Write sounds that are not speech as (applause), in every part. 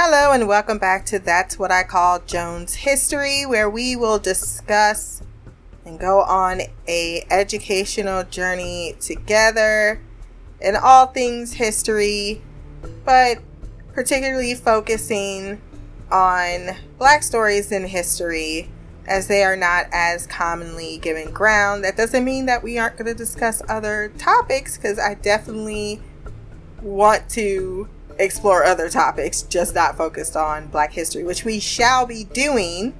Hello, and welcome back to That's What I Call Jones History, where we will discuss and go on a educational journey together in all things history, but particularly focusing on black stories in history as they are not as commonly given ground. That doesn't mean that we aren't going to discuss other topics because I definitely want to explore other topics, just not focused on Black history, which we shall be doing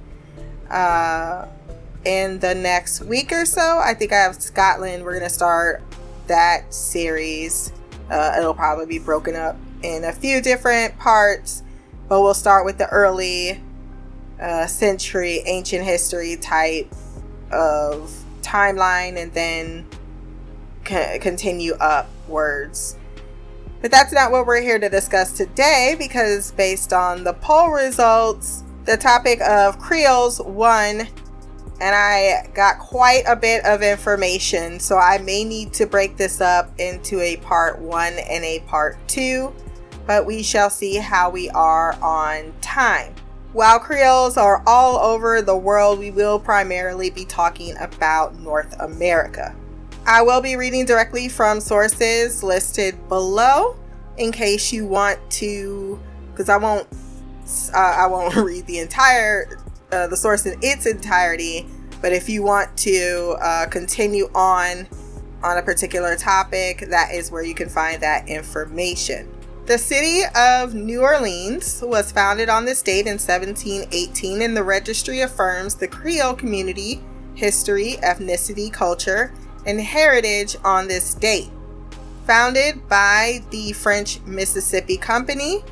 uh, in the next week or so. I think I have Scotland. We're going to start that series. Uh, it'll probably be broken up in a few different parts, but we'll start with the early uh, century ancient history type of timeline and then c- continue upwards. But that's not what we're here to discuss today because, based on the poll results, the topic of Creoles won, and I got quite a bit of information, so I may need to break this up into a part one and a part two, but we shall see how we are on time. While Creoles are all over the world, we will primarily be talking about North America. I will be reading directly from sources listed below in case you want to, because I won't, uh, I won't (laughs) read the entire, uh, the source in its entirety. But if you want to uh, continue on on a particular topic, that is where you can find that information. The city of New Orleans was founded on this date in 1718, and the registry affirms the Creole community, history, ethnicity, culture, and heritage on this date. Founded by the French Mississippi Company,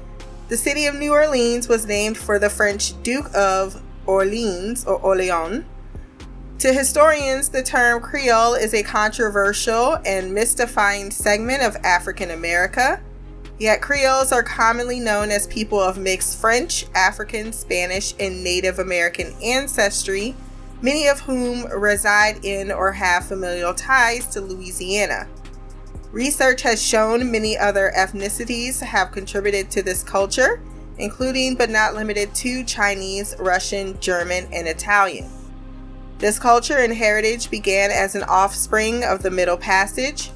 the city of New Orleans was named for the French Duke of Orleans or Orleans. To historians, the term Creole is a controversial and mystifying segment of African America Yet Creoles are commonly known as people of mixed French, African, Spanish, and Native American ancestry, many of whom reside in or have familial ties to Louisiana. Research has shown many other ethnicities have contributed to this culture, including but not limited to Chinese, Russian, German, and Italian. This culture and heritage began as an offspring of the Middle Passage,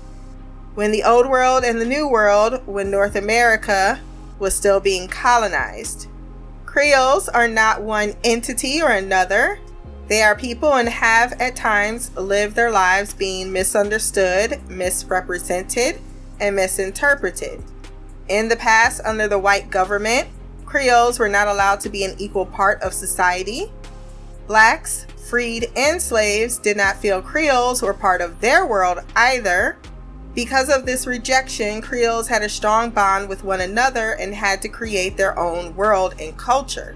when the Old World and the New World, when North America was still being colonized. Creoles are not one entity or another. They are people and have at times lived their lives being misunderstood, misrepresented, and misinterpreted. In the past, under the white government, Creoles were not allowed to be an equal part of society. Blacks, freed, and slaves did not feel Creoles were part of their world either because of this rejection, Creoles had a strong bond with one another and had to create their own world and culture.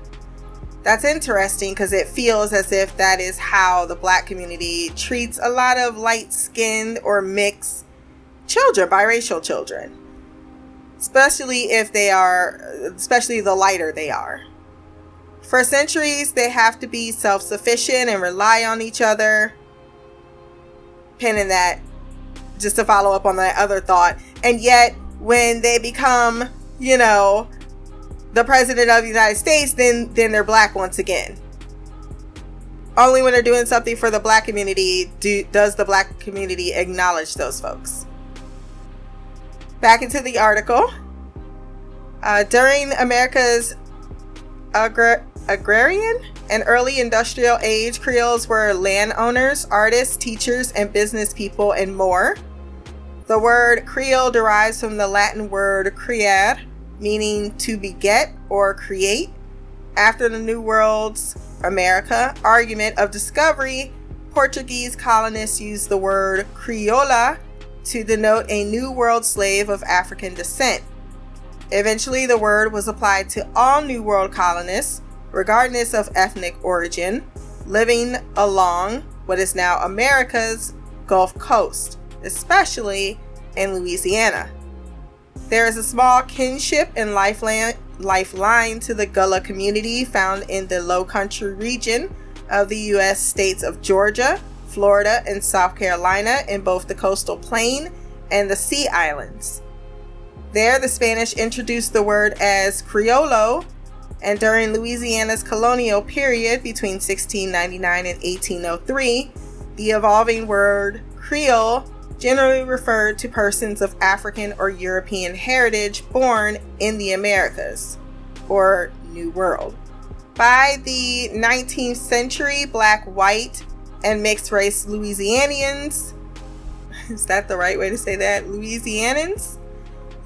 That's interesting because it feels as if that is how the black community treats a lot of light skinned or mixed children, biracial children. Especially if they are, especially the lighter they are. For centuries, they have to be self sufficient and rely on each other. Pinning that just to follow up on that other thought. And yet, when they become, you know, the president of the United States, then then they're black once again. Only when they're doing something for the black community do, does the black community acknowledge those folks. Back into the article. Uh, during America's agra- agrarian and early industrial age, Creoles were landowners, artists, teachers, and business people, and more. The word Creole derives from the Latin word creare, meaning to beget or create. After the New World's America argument of discovery, Portuguese colonists used the word Criolla to denote a New World slave of African descent. Eventually, the word was applied to all New World colonists, regardless of ethnic origin, living along what is now America's Gulf Coast especially in Louisiana. There is a small kinship and lifeline, to the Gullah community found in the low country region of the U.S. states of Georgia, Florida, and South Carolina in both the coastal plain and the sea islands. There, the Spanish introduced the word as Criollo, and during Louisiana's colonial period between 1699 and 1803, the evolving word Creole generally referred to persons of African or European heritage born in the Americas or New World. By the 19th century, black, white, and mixed race Louisianians, (laughs) is that the right way to say that? Louisianans?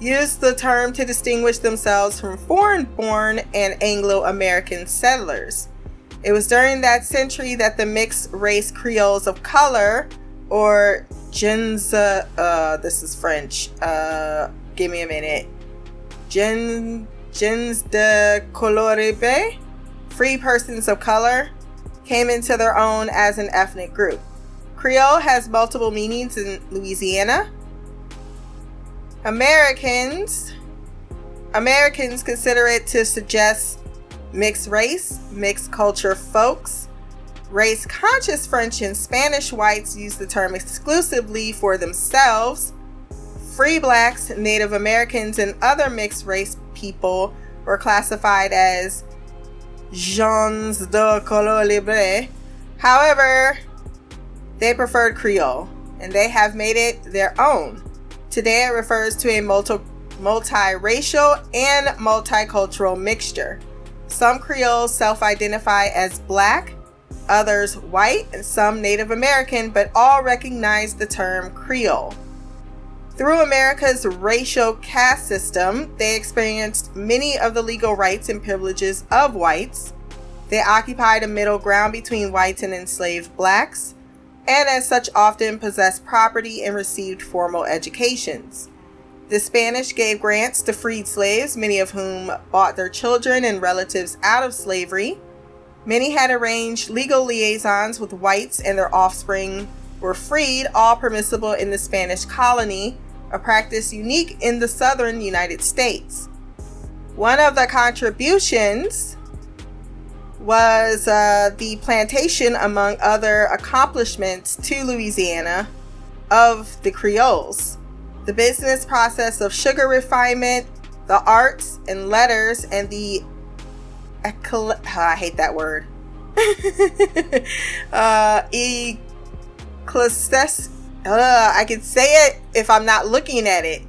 Used the term to distinguish themselves from foreign born and Anglo American settlers. It was during that century that the mixed race Creoles of color, or gens, uh, this is French, uh, give me a minute, Gen, gens de coloribe, free persons of color, came into their own as an ethnic group. Creole has multiple meanings in Louisiana, Americans Americans consider it to suggest mixed race, mixed culture folks. Race conscious French and Spanish whites use the term exclusively for themselves. Free blacks, Native Americans, and other mixed race people were classified as gens de couleur libre. However, they preferred Creole and they have made it their own. Today it refers to a multi multiracial and multicultural mixture. Some Creoles self identify as black, others white, and some Native American, but all recognized the term Creole. Through America's racial caste system, they experienced many of the legal rights and privileges of whites. They occupied a middle ground between whites and enslaved blacks and as such often possessed property and received formal educations. The Spanish gave grants to freed slaves, many of whom bought their children and relatives out of slavery. Many had arranged legal liaisons with whites, and their offspring were freed, all permissible in the Spanish colony, a practice unique in the southern United States. One of the contributions was uh, the plantation, among other accomplishments to Louisiana, of the Creoles. The business process of sugar refinement, the arts and letters, and the oh, I hate that word. (laughs) uh, ecclesias, uh, I can say it if I'm not looking at it.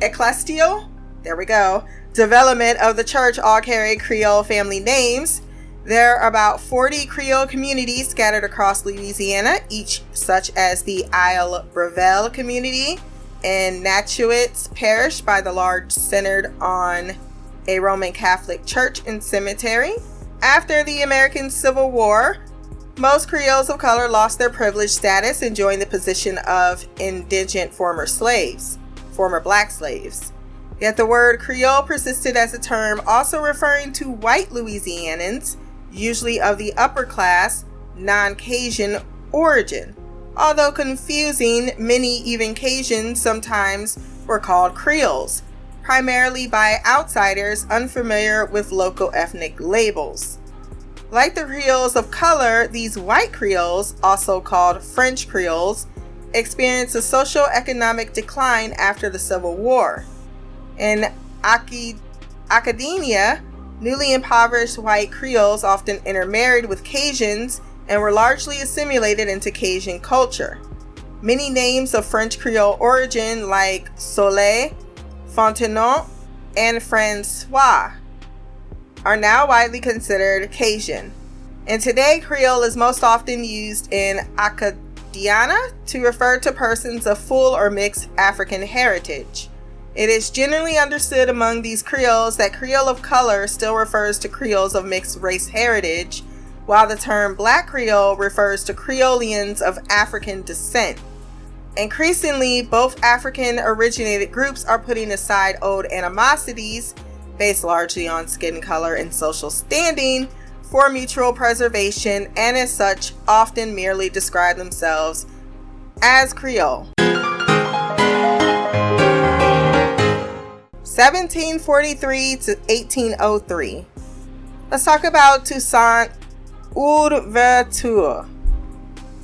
Ecclesial, there we go. Development of the church all carry Creole family names there are about 40 Creole communities scattered across Louisiana, each such as the Isle Brevelle community and Natchitoches Parish by the large centered on a Roman Catholic church and cemetery. After the American Civil War, most Creoles of color lost their privileged status and joined the position of indigent former slaves, former black slaves. Yet the word Creole persisted as a term also referring to white Louisianans usually of the upper class, non Cajun origin. Although confusing, many even Cajuns sometimes were called Creoles, primarily by outsiders unfamiliar with local ethnic labels. Like the Creoles of color, these white Creoles, also called French Creoles, experienced a social economic decline after the Civil War. In academia, Newly impoverished white Creoles often intermarried with Cajuns and were largely assimilated into Cajun culture. Many names of French Creole origin, like Soleil, Fontenot, and Francois, are now widely considered Cajun. And today, Creole is most often used in Acadiana to refer to persons of full or mixed African heritage. It is generally understood among these Creoles that Creole of color still refers to Creoles of mixed race heritage, while the term Black Creole refers to Creolians of African descent. Increasingly, both African originated groups are putting aside old animosities, based largely on skin color and social standing, for mutual preservation, and as such, often merely describe themselves as Creole. 1743 to 1803. Let's talk about Toussaint Ouverture.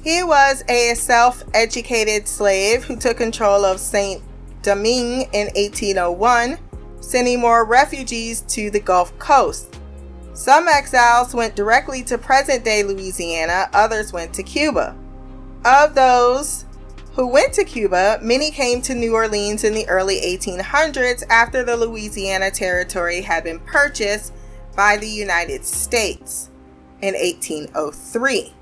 He was a self educated slave who took control of Saint Domingue in 1801, sending more refugees to the Gulf Coast. Some exiles went directly to present day Louisiana, others went to Cuba. Of those who went to Cuba, many came to New Orleans in the early 1800s after the Louisiana Territory had been purchased by the United States in 1803.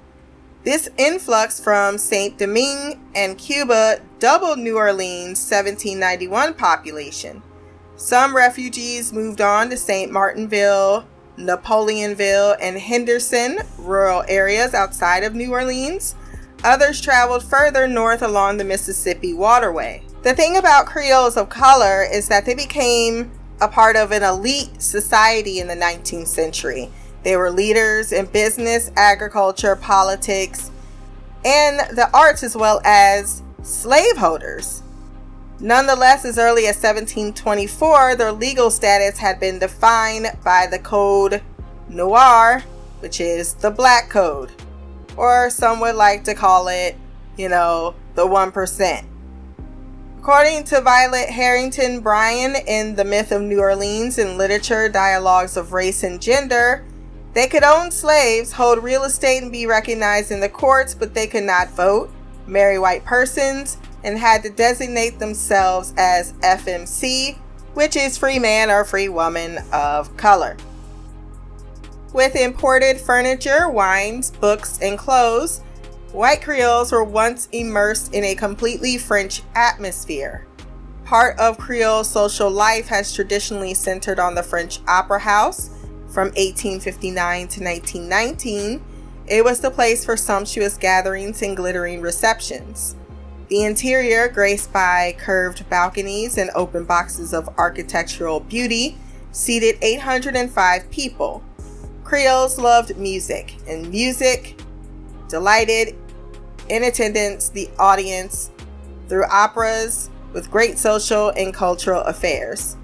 This influx from Saint Domingue and Cuba doubled New Orleans' 1791 population. Some refugees moved on to St. Martinville, Napoleonville, and Henderson, rural areas outside of New Orleans. Others traveled further north along the Mississippi waterway. The thing about Creoles of color is that they became a part of an elite society in the 19th century. They were leaders in business, agriculture, politics, and the arts, as well as slaveholders. Nonetheless, as early as 1724, their legal status had been defined by the Code Noir, which is the Black Code, or some would like to call it, you know, the 1%. According to Violet Harrington Bryan in The Myth of New Orleans in Literature, Dialogues of Race and Gender, they could own slaves, hold real estate, and be recognized in the courts, but they could not vote, marry white persons, and had to designate themselves as FMC, which is free man or free woman of color. With imported furniture, wines, books, and clothes, white Creoles were once immersed in a completely French atmosphere. Part of Creole social life has traditionally centered on the French Opera House from 1859 to 1919, it was the place for sumptuous gatherings and glittering receptions. The interior, graced by curved balconies and open boxes of architectural beauty, seated 805 people. Creoles loved music, and music delighted in attendance the audience through operas with great social and cultural affairs.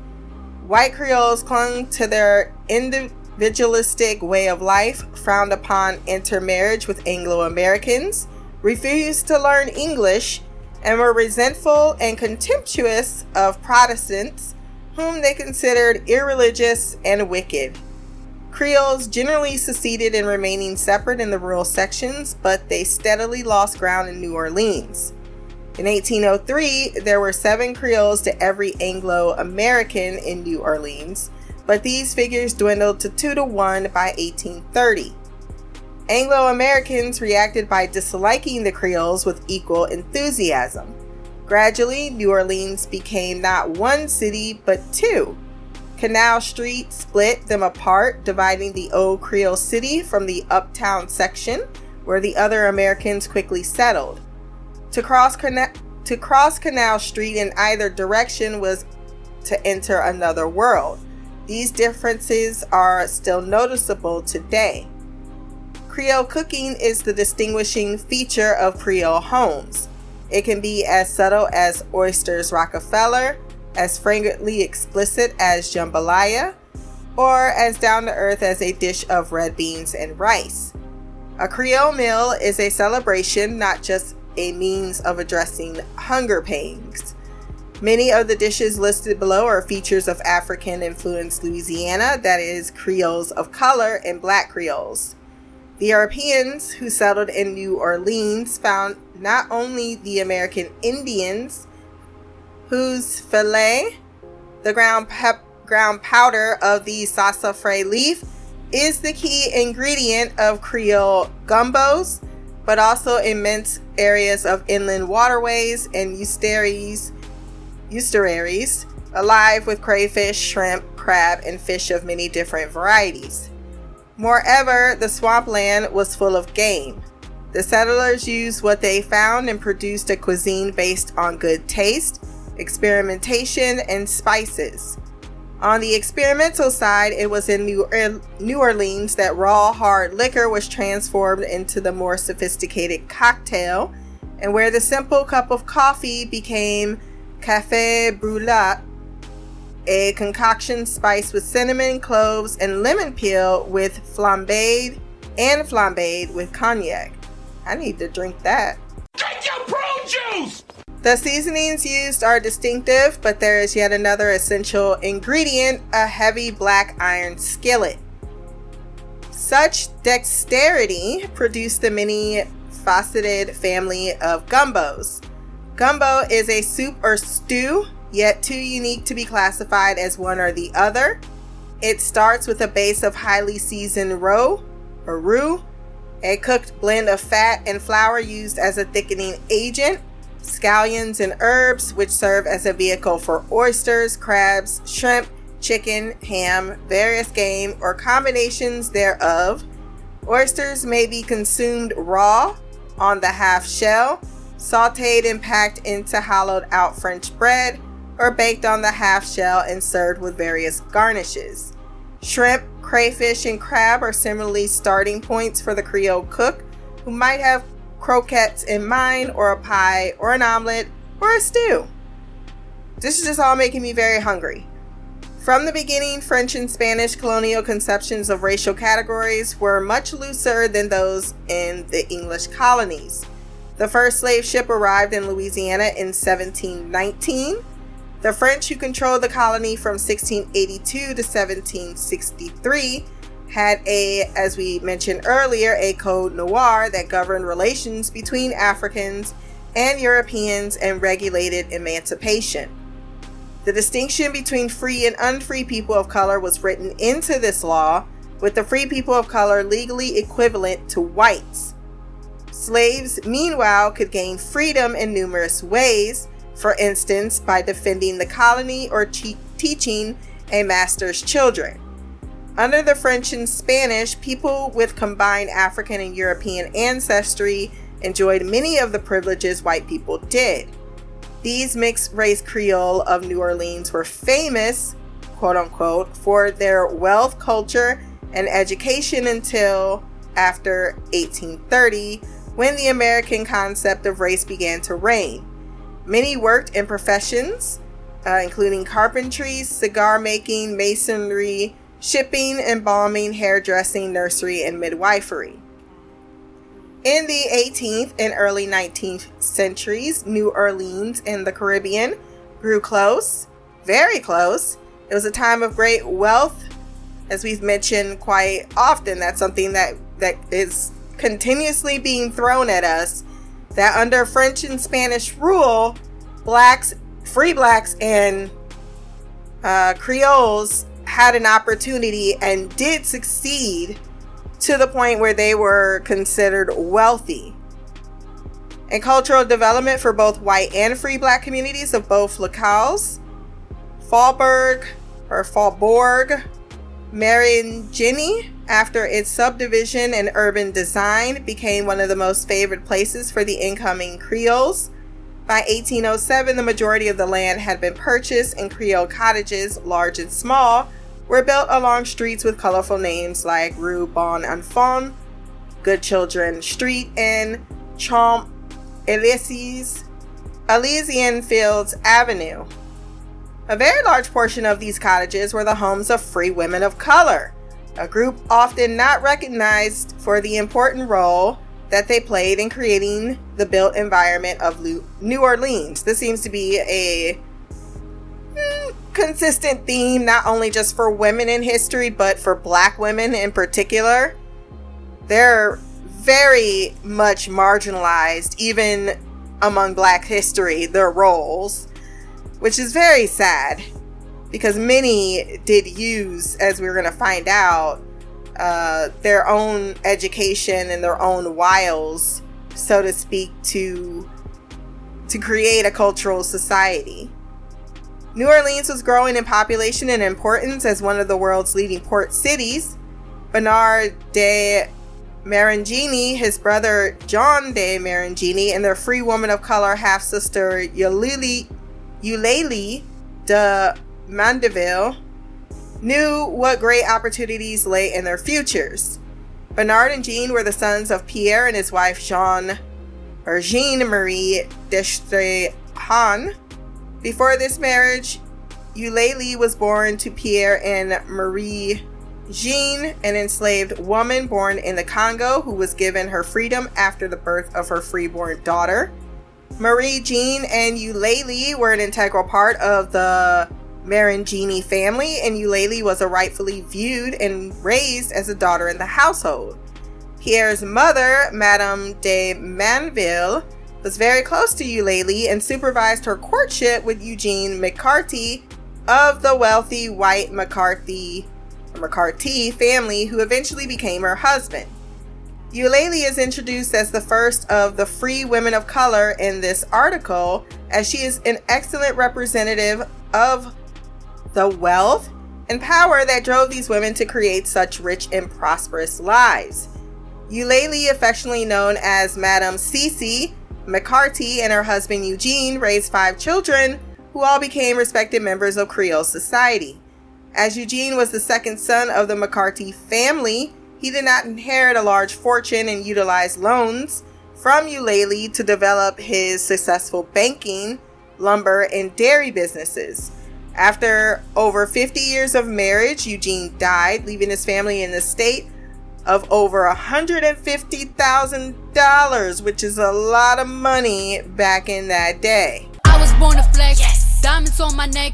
White Creoles clung to their individualistic way of life, frowned upon intermarriage with Anglo Americans, refused to learn English, and were resentful and contemptuous of Protestants, whom they considered irreligious and wicked. Creoles generally succeeded in remaining separate in the rural sections, but they steadily lost ground in New Orleans. In 1803, there were seven Creoles to every Anglo American in New Orleans, but these figures dwindled to two to one by 1830. Anglo Americans reacted by disliking the Creoles with equal enthusiasm. Gradually, New Orleans became not one city, but two. Canal Street split them apart, dividing the old Creole city from the uptown section, where the other Americans quickly settled. To cross, Cana- to cross Canal Street in either direction was to enter another world. These differences are still noticeable today. Creole cooking is the distinguishing feature of Creole homes. It can be as subtle as oysters Rockefeller, as fragrantly explicit as jambalaya, or as down to earth as a dish of red beans and rice. A Creole meal is a celebration, not just a means of addressing hunger pangs. Many of the dishes listed below are features of African influenced Louisiana, that is, Creoles of color and Black Creoles. The Europeans who settled in New Orleans found not only the American Indians, whose filé, the ground, pep- ground powder of the sassafras leaf, is the key ingredient of Creole gumbos, but also immense areas of inland waterways and estuaries, estuaries alive with crayfish, shrimp, crab, and fish of many different varieties. Moreover, the swampland was full of game. The settlers used what they found and produced a cuisine based on good taste, experimentation, and spices. On the experimental side, it was in New, Orleans that raw, hard liquor was transformed into the more sophisticated cocktail, and where the simple cup of coffee became cafe brûlée, a concoction spiced with cinnamon, cloves, and lemon peel with flambéed and flambéed with cognac. I need to drink that. Drink your prune juice! The seasonings used are distinctive, but there is yet another essential ingredient a heavy black iron skillet. Such dexterity produced the many faceted family of gumbos. Gumbo is a soup or stew, yet too unique to be classified as one or the other. It starts with a base of highly seasoned roe or roux, a cooked blend of fat and flour used as a thickening agent, scallions and herbs, which serve as a vehicle for oysters, crabs, shrimp, chicken, ham, various game, or combinations thereof. Oysters may be consumed raw on the half shell, sauteed and packed into hollowed out French bread, or baked on the half shell and served with various garnishes. Shrimp, crayfish, and crab are similarly starting points for the Creole cook who might have croquettes in mine, or a pie, or an omelet, or a stew. This is just all making me very hungry. From the beginning, French and Spanish colonial conceptions of racial categories were much looser than those in the English colonies. The first slave ship arrived in Louisiana in 1719. The French, who controlled the colony from 1682 to 1763, had a, as we mentioned earlier, a code noir that governed relations between Africans and Europeans and regulated emancipation. The distinction between free and unfree people of color was written into this law, with the free people of color legally equivalent to whites. Slaves, meanwhile, could gain freedom in numerous ways, for instance, by defending the colony or te- teaching a master's children. Under the French and Spanish, people with combined African and European ancestry enjoyed many of the privileges white people did. These mixed race Creole of New Orleans were famous, quote unquote, for their wealth, culture, and education until after 1830, when the American concept of race began to reign. Many worked in professions, uh, including carpentry, cigar making, masonry, shipping, embalming, hairdressing, nursery, and midwifery. In the 18th and early 19th centuries, New Orleans in the Caribbean grew close, very close. It was a time of great wealth, as we've mentioned quite often. That's something that, that is continuously being thrown at us. That under French and Spanish rule, blacks, free blacks, and uh, Creoles had an opportunity and did succeed to the point where they were considered wealthy. And cultural development for both white and free black communities of both locales, Faubourg or Faubourg, Marigny, after its subdivision and urban design, became one of the most favored places for the incoming Creoles. By 1807, the majority of the land had been purchased, and Creole cottages, large and small, were built along streets with colorful names like Rue Bon Enfant, Good Children Street, and Champ Elysees, Elysian Fields Avenue. A very large portion of these cottages were the homes of free women of color, a group often not recognized for the important role that they played in creating the built environment of New Orleans. This seems to be a consistent theme, not only just for women in history, but for black women in particular. They're very much marginalized, even among black history, their roles, which is very sad because many did use, as we are going to find out, uh, their own education and their own wiles, so to speak, to to create a cultural society. New Orleans was growing in population and importance as one of the world's leading port cities. Bernard de Marigny, his brother John de Marigny, and their free woman of color half sister Eulalie, Eulalie de Mandeville knew what great opportunities lay in their futures. Bernard and Jean were the sons of Pierre and his wife Jean or Jean Marie d'Estrehan. Before this marriage, Eulalie was born to Pierre and Marie Jean, an enslaved woman born in the Congo who was given her freedom after the birth of her freeborn daughter. Marie Jean and Eulalie were an integral part of the Marangini family, and Eulalie was a rightfully viewed and raised as a daughter in the household. Pierre's mother, Madame de Manville, was very close to Eulalie and supervised her courtship with Eugene McCarthy of the wealthy white McCarthy McCarty family, who eventually became her husband. Eulalie is introduced as the first of the free women of color in this article, as she is an excellent representative of the wealth and power that drove these women to create such rich and prosperous lives. Eulalie, affectionately known as Madame Cece McCarty, and her husband Eugene raised five children who all became respected members of Creole society. As Eugene was the second son of the McCarty family, he did not inherit a large fortune and utilized loans from Eulalie to develop his successful banking, lumber, and dairy businesses. After over 50 years of marriage, Eugene died, leaving his family in the state of over $150,000, which is a lot of money back in that day. I was born to flex. Yes. Diamonds on my neck.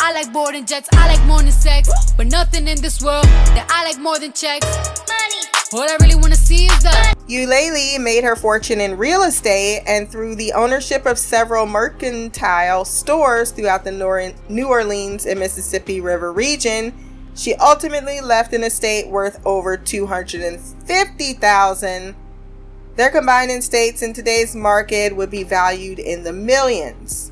I like boarding jets. I like more than sex. But nothing in this world that I like more than checks. Money. What I really want to see is the. Eulalie made her fortune in real estate and through the ownership of several mercantile stores throughout the New Orleans and Mississippi River region. She ultimately left an estate worth over 250,000. Their combined estates in today's market would be valued in the millions.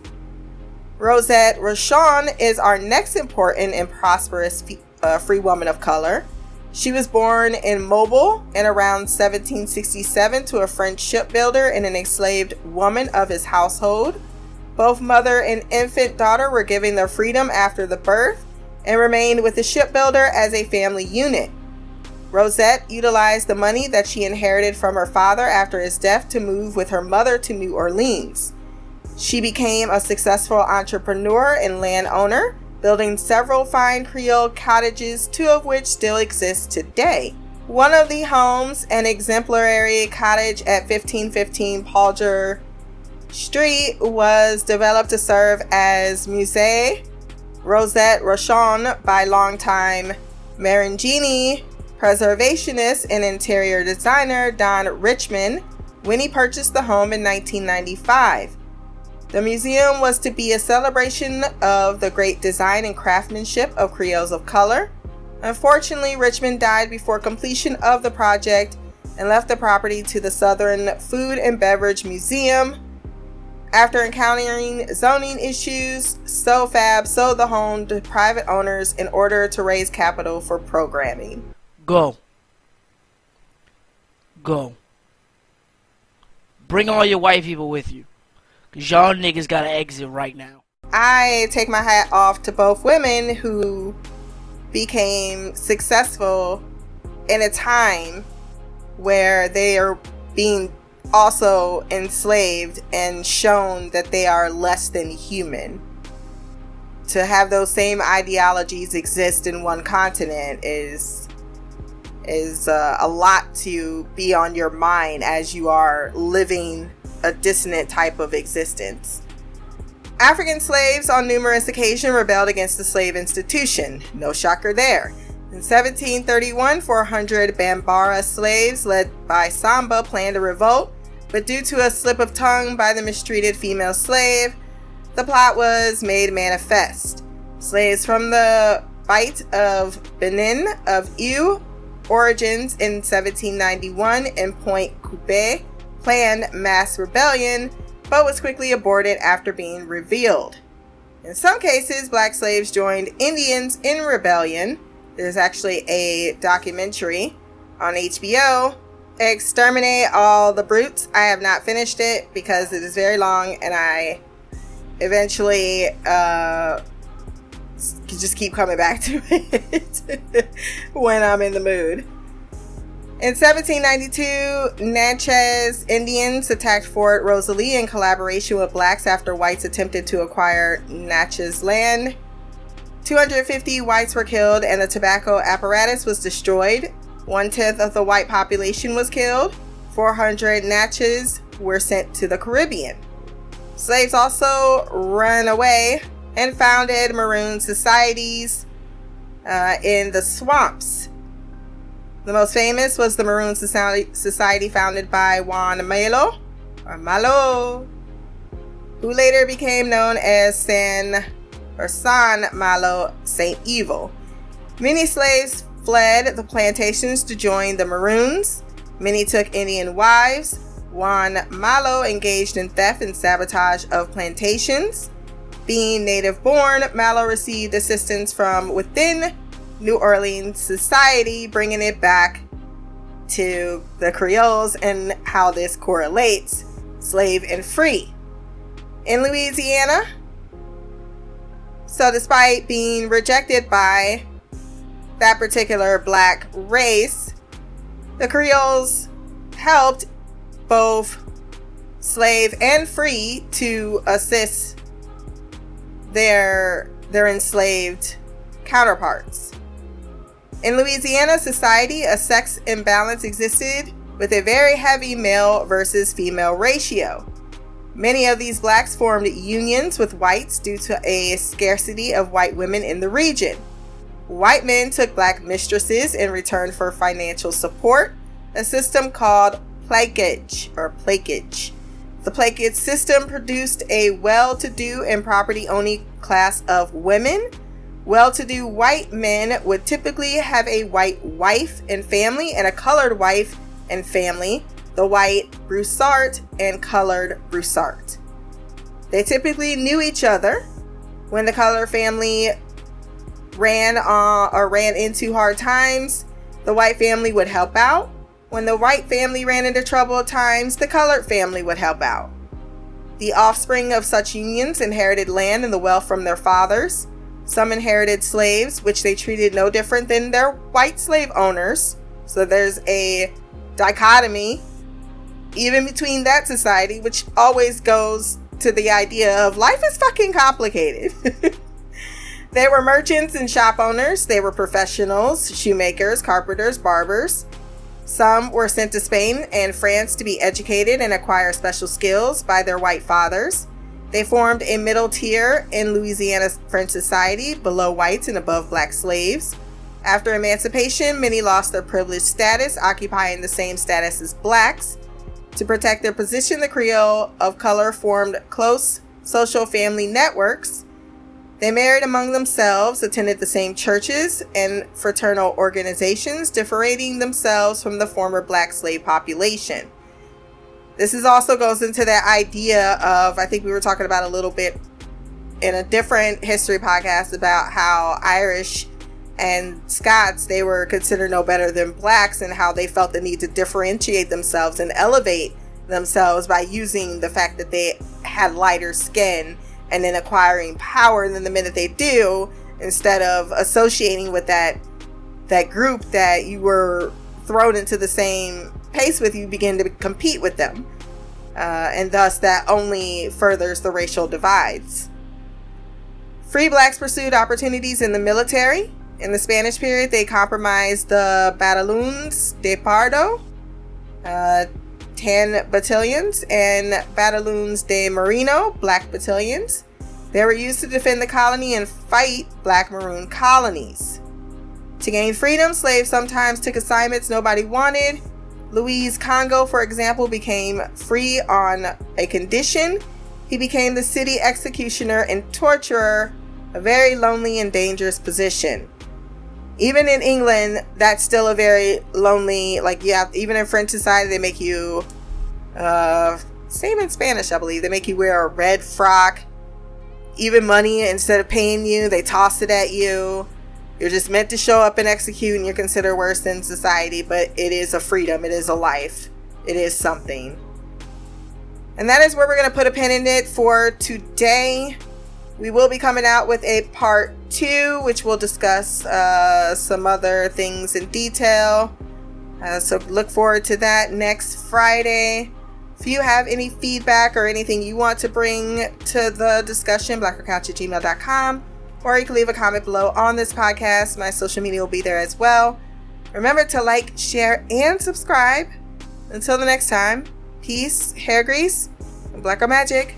Rosette Rochon is our next important and prosperous uh, free woman of color. She was born in Mobile in around 1767 to a French shipbuilder and an enslaved woman of his household. Both mother and infant daughter were given their freedom after the birth and remained with the shipbuilder as a family unit. Rosette utilized the money that she inherited from her father after his death to move with her mother to New Orleans. She became a successful entrepreneur and landowner, building several fine Creole cottages, two of which still exist today. One of the homes, an exemplary cottage at 1515 Pauger Street, was developed to serve as Musée Rosette Rochon by longtime Marangini preservationist and interior designer Don Richmond when he purchased the home in 1995. The museum was to be a celebration of the great design and craftsmanship of Creoles of color. Unfortunately, Richmond died before completion of the project and left the property to the Southern Food and Beverage Museum. After encountering zoning issues, SoFab sold the home to private owners in order to raise capital for programming. Go. Go. Bring all your white people with you. Cause y'all niggas gotta exit right now. I take my hat off to both women who became successful in a time where they are being also enslaved and shown that they are less than human. To have those same ideologies exist in one continent is is uh, a lot to be on your mind as you are living a dissonant type of existence. African slaves on numerous occasions rebelled against the slave institution. No shocker there. In 1731, 400 Bambara slaves led by Samba planned a revolt, but due to a slip of tongue by the mistreated female slave, the plot was made manifest. Slaves from the Bight of Benin of Ewe origins in 1791 in Pointe Coupee planned mass rebellion, but was quickly aborted after being revealed. In some cases, black slaves joined Indians in rebellion. There's actually a documentary on HBO, Exterminate All the Brutes. I have not finished it because it is very long and I eventually uh, just keep coming back (laughs) to it when I'm in the mood. In 1792, Natchez Indians attacked Fort Rosalie in collaboration with blacks after whites attempted to acquire Natchez land. 250 whites were killed and the tobacco apparatus was destroyed. One tenth of the white population was killed. 400 Natchez were sent to the Caribbean. Slaves also ran away and founded Maroon societies uh, in the swamps. The most famous was the Maroon Society, society founded by Juan Malo, or Malo, who later became known as San or San Malo Saint Evil. Many slaves fled the plantations to join the Maroons. Many took Indian wives. Juan Malo engaged in theft and sabotage of plantations. Being native born, Malo received assistance from within New Orleans society, bringing it back to the Creoles and how this correlates slave and free. In Louisiana, so despite being rejected by that particular black race, the Creoles helped both slave and free to assist their their enslaved counterparts. In Louisiana society, a sex imbalance existed with a very heavy male versus female ratio. Many of these blacks formed unions with whites due to a scarcity of white women in the region. White men took black mistresses in return for financial support, a system called plaquage or plaquage. The plaquage system produced a well to do and property owning class of women well to do white men would typically have a white wife and family and a colored wife and family, the white Broussard and colored Broussard. They typically knew each other. When the colored family ran uh, or ran into hard times, the white family would help out. When the white family ran into troubled times, the colored family would help out. The offspring of such unions inherited land and the wealth from their fathers. Some inherited slaves, which they treated no different than their white slave owners. So there's a dichotomy even between that society, which always goes to the idea of life is fucking complicated. (laughs) they were merchants and shop owners, they were professionals, shoemakers, carpenters, barbers. Some were sent to Spain and France to be educated and acquire special skills by their white fathers. They formed a middle tier in Louisiana's French society, below whites and above black slaves. After emancipation, many lost their privileged status, occupying the same status as blacks. To protect their position, the Creole of color formed close social family networks. They married among themselves, attended the same churches and fraternal organizations, differentiating themselves from the former black slave population. This is also goes into that idea of I think we were talking about a little bit in a different history podcast about how Irish and Scots they were considered no better than blacks and how they felt the need to differentiate themselves and elevate themselves by using the fact that they had lighter skin and then acquiring power and then the minute they do instead of associating with that that group that you were thrown into the same pace with, you begin to compete with them. Uh, and thus, that only furthers the racial divides. Free blacks pursued opportunities in the military. In the Spanish period, they comprised the Batallones de Pardo, uh, 10 battalions, and Batallones de Merino, black battalions. They were used to defend the colony and fight black maroon colonies. To gain freedom, slaves sometimes took assignments nobody wanted Louis Congo, for example, became free on a condition. He became the city executioner and torturer, a very lonely and dangerous position. Even in England, that's still a very lonely, like, yeah, even in French society, they make you, uh, same in Spanish, I believe, they make you wear a red frock. Even money, instead of paying you, they toss it at you. You're just meant to show up and execute, and you're considered worse than society, but it is a freedom, it is a life, it is something. And that is where we're going to put a pin in it for today. We will be coming out with a part two, which will discuss uh, some other things in detail. Uh, so look forward to that next Friday. If you have any feedback or anything you want to bring to the discussion, blackercouch at gmail.com or you can leave a comment below on this podcast. My social media will be there as well. Remember to like, share, and subscribe. Until the next time, peace, hair grease, and black magic.